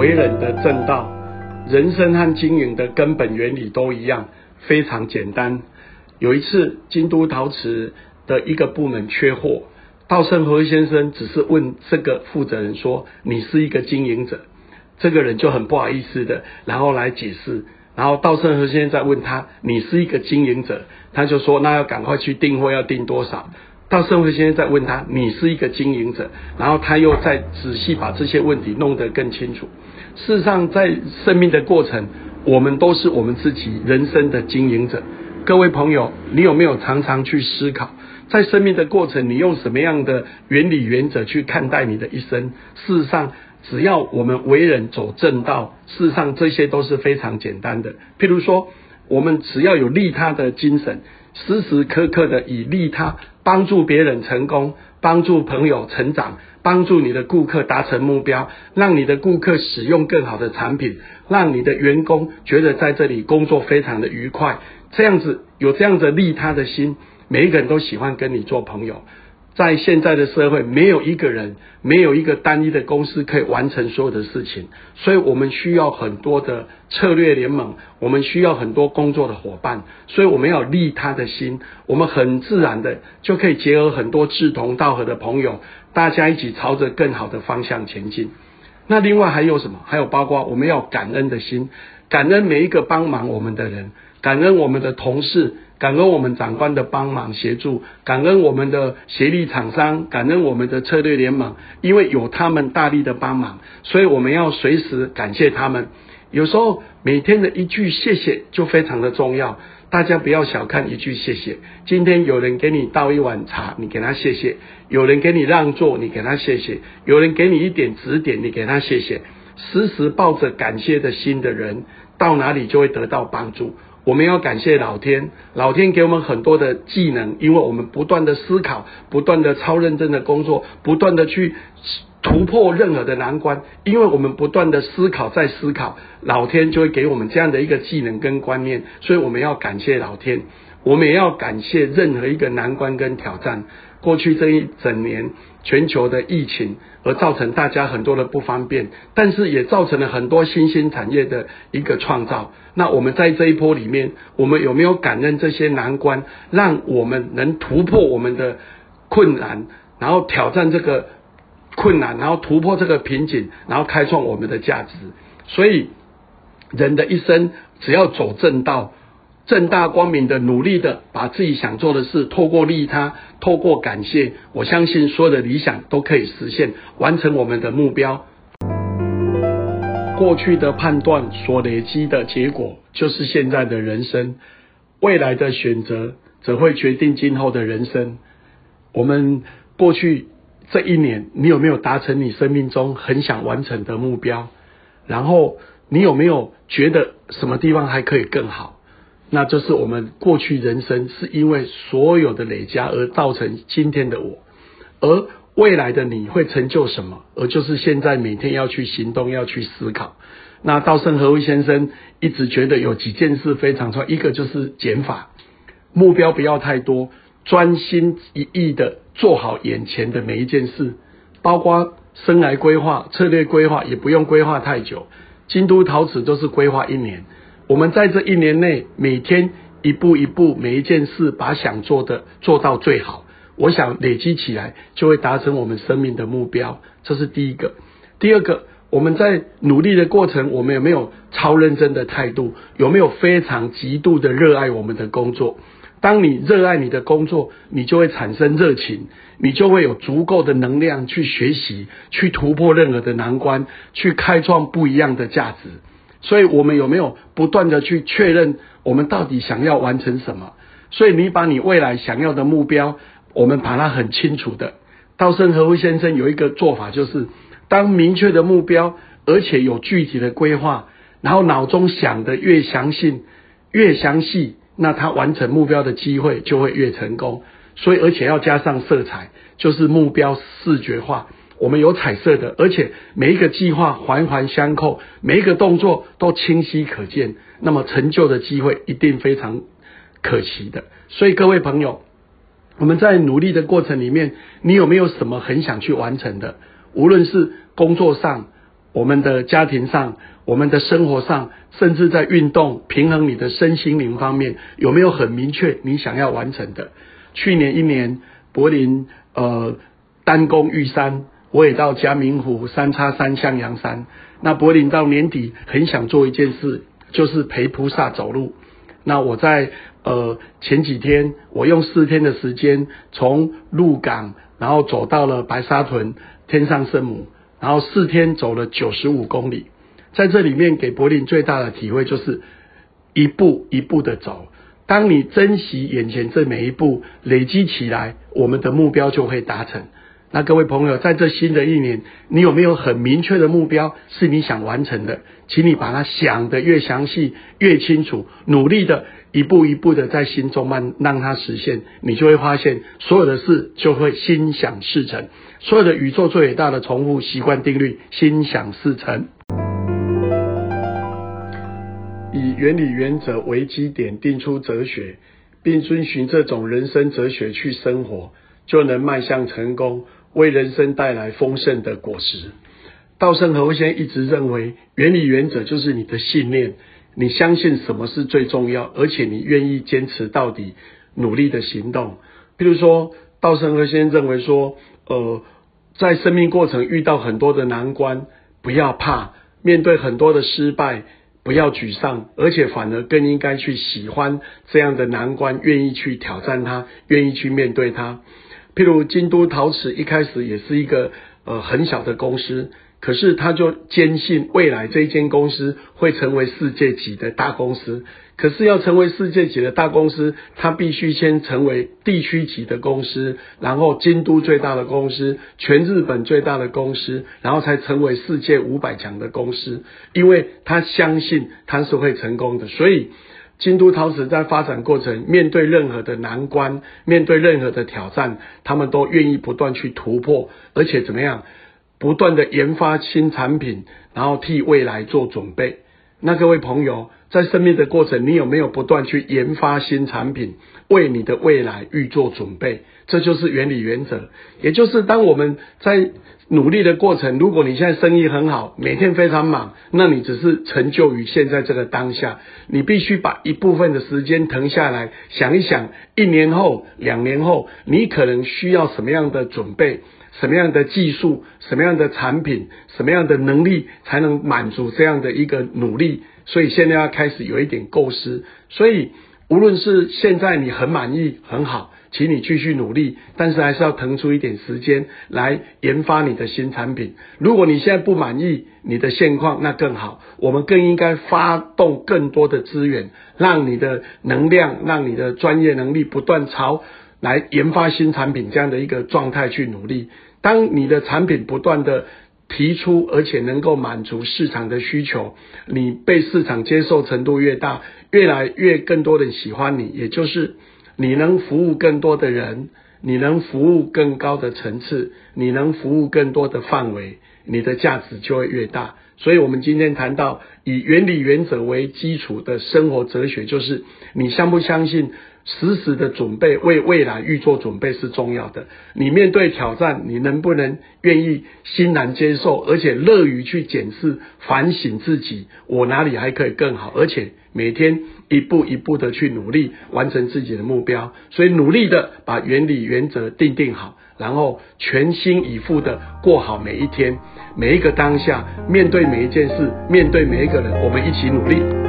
为人的正道，人生和经营的根本原理都一样，非常简单。有一次，京都陶瓷的一个部门缺货，稻盛和先生只是问这个负责人说：“你是一个经营者？”这个人就很不好意思的，然后来解释。然后稻盛和先生在问他：“你是一个经营者？”他就说：“那要赶快去订货，要订多少？”到盛和先生在问他：“你是一个经营者？”然后他又再仔细把这些问题弄得更清楚。事实上，在生命的过程，我们都是我们自己人生的经营者。各位朋友，你有没有常常去思考，在生命的过程，你用什么样的原理原则去看待你的一生？事实上，只要我们为人走正道，事实上这些都是非常简单的。譬如说，我们只要有利他的精神，时时刻刻的以利他帮助别人成功，帮助朋友成长，帮助你的顾客达成目标，让你的顾客使用更好的产品，让你的员工觉得在这里工作非常的愉快。这样子有这样的利他的心，每一个人都喜欢跟你做朋友。在现在的社会，没有一个人，没有一个单一的公司可以完成所有的事情，所以我们需要很多的策略联盟，我们需要很多工作的伙伴，所以我们要利他的心，我们很自然的就可以结合很多志同道合的朋友，大家一起朝着更好的方向前进。那另外还有什么？还有包括我们要感恩的心，感恩每一个帮忙我们的人，感恩我们的同事。感恩我们长官的帮忙协助，感恩我们的协力厂商，感恩我们的策略联盟，因为有他们大力的帮忙，所以我们要随时感谢他们。有时候每天的一句谢谢就非常的重要，大家不要小看一句谢谢。今天有人给你倒一碗茶，你给他谢谢；有人给你让座，你给他谢谢；有人给你一点指点，你给他谢谢。时时抱着感谢的心的人，到哪里就会得到帮助。我们要感谢老天，老天给我们很多的技能，因为我们不断的思考，不断的超认真的工作，不断的去突破任何的难关，因为我们不断的思考在思考，老天就会给我们这样的一个技能跟观念，所以我们要感谢老天，我们也要感谢任何一个难关跟挑战。过去这一整年，全球的疫情而造成大家很多的不方便，但是也造成了很多新兴产业的一个创造。那我们在这一波里面，我们有没有感恩这些难关，让我们能突破我们的困难，然后挑战这个困难，然后突破这个瓶颈，然后开创我们的价值？所以，人的一生只要走正道。正大光明的努力的把自己想做的事，透过利他，透过感谢，我相信所有的理想都可以实现，完成我们的目标。过去的判断所累积的结果，就是现在的人生；未来的选择，则会决定今后的人生。我们过去这一年，你有没有达成你生命中很想完成的目标？然后，你有没有觉得什么地方还可以更好？那就是我们过去人生是因为所有的累加而造成今天的我，而未来的你会成就什么？而就是现在每天要去行动，要去思考。那稻盛和夫先生一直觉得有几件事非常重要，一个就是减法，目标不要太多，专心一意的做好眼前的每一件事，包括生来规划、策略规划，也不用规划太久。京都陶瓷都是规划一年。我们在这一年内，每天一步一步，每一件事把想做的做到最好。我想累积起来，就会达成我们生命的目标。这是第一个。第二个，我们在努力的过程，我们有没有超认真的态度？有没有非常极度的热爱我们的工作？当你热爱你的工作，你就会产生热情，你就会有足够的能量去学习，去突破任何的难关，去开创不一样的价值。所以，我们有没有不断的去确认我们到底想要完成什么？所以，你把你未来想要的目标，我们把它很清楚的。稻盛和夫先生有一个做法，就是当明确的目标，而且有具体的规划，然后脑中想的越详细、越详细，那他完成目标的机会就会越成功。所以，而且要加上色彩，就是目标视觉化。我们有彩色的，而且每一个计划环环相扣，每一个动作都清晰可见，那么成就的机会一定非常可期的。所以各位朋友，我们在努力的过程里面，你有没有什么很想去完成的？无论是工作上，我们的家庭上、我们的生活上，甚至在运动、平衡你的身心灵方面，有没有很明确你想要完成的？去年一年，柏林呃单攻玉山，我也到嘉明湖、三叉山、向阳山。那柏林到年底很想做一件事，就是陪菩萨走路。那我在呃前几天，我用四天的时间从鹿港，然后走到了白沙屯天上圣母，然后四天走了九十五公里。在这里面给柏林最大的体会就是一步一步的走。当你珍惜眼前这每一步，累积起来，我们的目标就会达成。那各位朋友，在这新的一年，你有没有很明确的目标是你想完成的？请你把它想得越详细、越清楚，努力的一步一步的在心中慢让它实现，你就会发现所有的事就会心想事成。所有的宇宙最伟大的重复习惯定律：心想事成。以原理原则为基点，定出哲学，并遵循这种人生哲学去生活，就能迈向成功。为人生带来丰盛的果实。稻盛和夫先生一直认为，原理原则就是你的信念，你相信什么是最重要，而且你愿意坚持到底，努力的行动。比如说，稻盛和先生认为说，呃，在生命过程遇到很多的难关，不要怕，面对很多的失败，不要沮丧，而且反而更应该去喜欢这样的难关，愿意去挑战它，愿意去面对它。譬如京都陶瓷一开始也是一个呃很小的公司，可是他就坚信未来这一间公司会成为世界级的大公司。可是要成为世界级的大公司，他必须先成为地区级的公司，然后京都最大的公司，全日本最大的公司，然后才成为世界五百强的公司。因为他相信他是会成功的，所以。京都陶瓷在发展过程，面对任何的难关，面对任何的挑战，他们都愿意不断去突破，而且怎么样，不断的研发新产品，然后替未来做准备。那各位朋友，在生命的过程，你有没有不断去研发新产品，为你的未来预做准备？这就是原理原则，也就是当我们在。努力的过程，如果你现在生意很好，每天非常忙，那你只是成就于现在这个当下。你必须把一部分的时间腾下来，想一想，一年后、两年后，你可能需要什么样的准备，什么样的技术，什么样的产品，什么样的能力，才能满足这样的一个努力。所以现在要开始有一点构思。所以无论是现在你很满意，很好。请你继续努力，但是还是要腾出一点时间来研发你的新产品。如果你现在不满意你的现况，那更好。我们更应该发动更多的资源，让你的能量、让你的专业能力不断朝来研发新产品这样的一个状态去努力。当你的产品不断的提出，而且能够满足市场的需求，你被市场接受程度越大，越来越更多人喜欢你，也就是。你能服务更多的人，你能服务更高的层次，你能服务更多的范围，你的价值就会越大。所以，我们今天谈到以原理原则为基础的生活哲学，就是你相不相信？时时的准备，为未来预做准备是重要的。你面对挑战，你能不能愿意欣然接受，而且乐于去检视、反省自己，我哪里还可以更好？而且每天一步一步的去努力，完成自己的目标。所以努力的把原理原则定定好，然后全心以赴的过好每一天、每一个当下，面对每一件事，面对每一个人，我们一起努力。